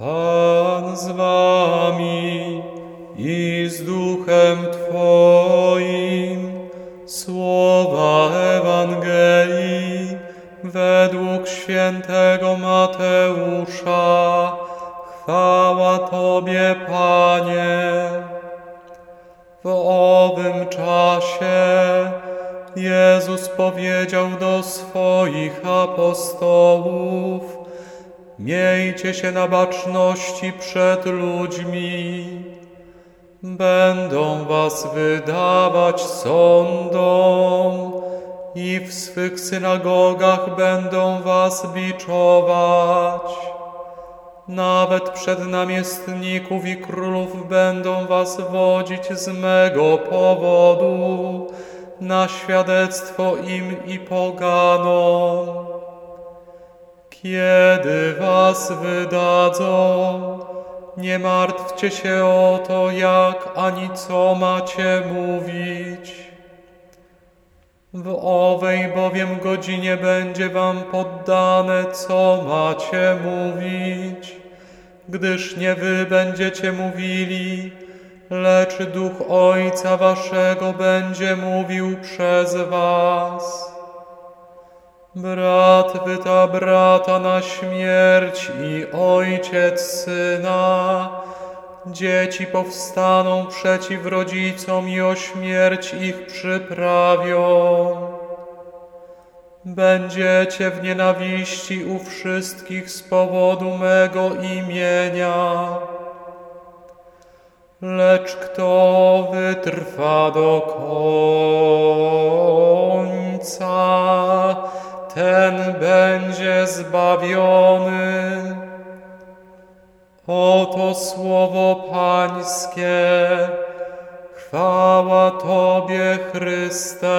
Pan z wami i z duchem Twoim. Słowa Ewangelii według świętego Mateusza. Chwała Tobie, Panie. W owym czasie Jezus powiedział do swoich apostołów: Miejcie się na baczności przed ludźmi. Będą was wydawać sądom i w swych synagogach będą was biczować. Nawet przed namiestników i królów będą was wodzić z mego powodu na świadectwo im i poganom. Kiedy was wydadzą, nie martwcie się o to, jak ani co macie mówić. W owej bowiem godzinie będzie wam poddane, co macie mówić, gdyż nie wy będziecie mówili, lecz Duch Ojca Waszego będzie mówił przez was. Brat wyta brata na śmierć i ojciec syna. Dzieci powstaną przeciw rodzicom i o śmierć ich przyprawią. Będziecie w nienawiści u wszystkich z powodu mego imienia. Lecz kto wytrwa do końca, będzie zbawiony. Oto słowo Pańskie. Chwała Tobie, Chryste.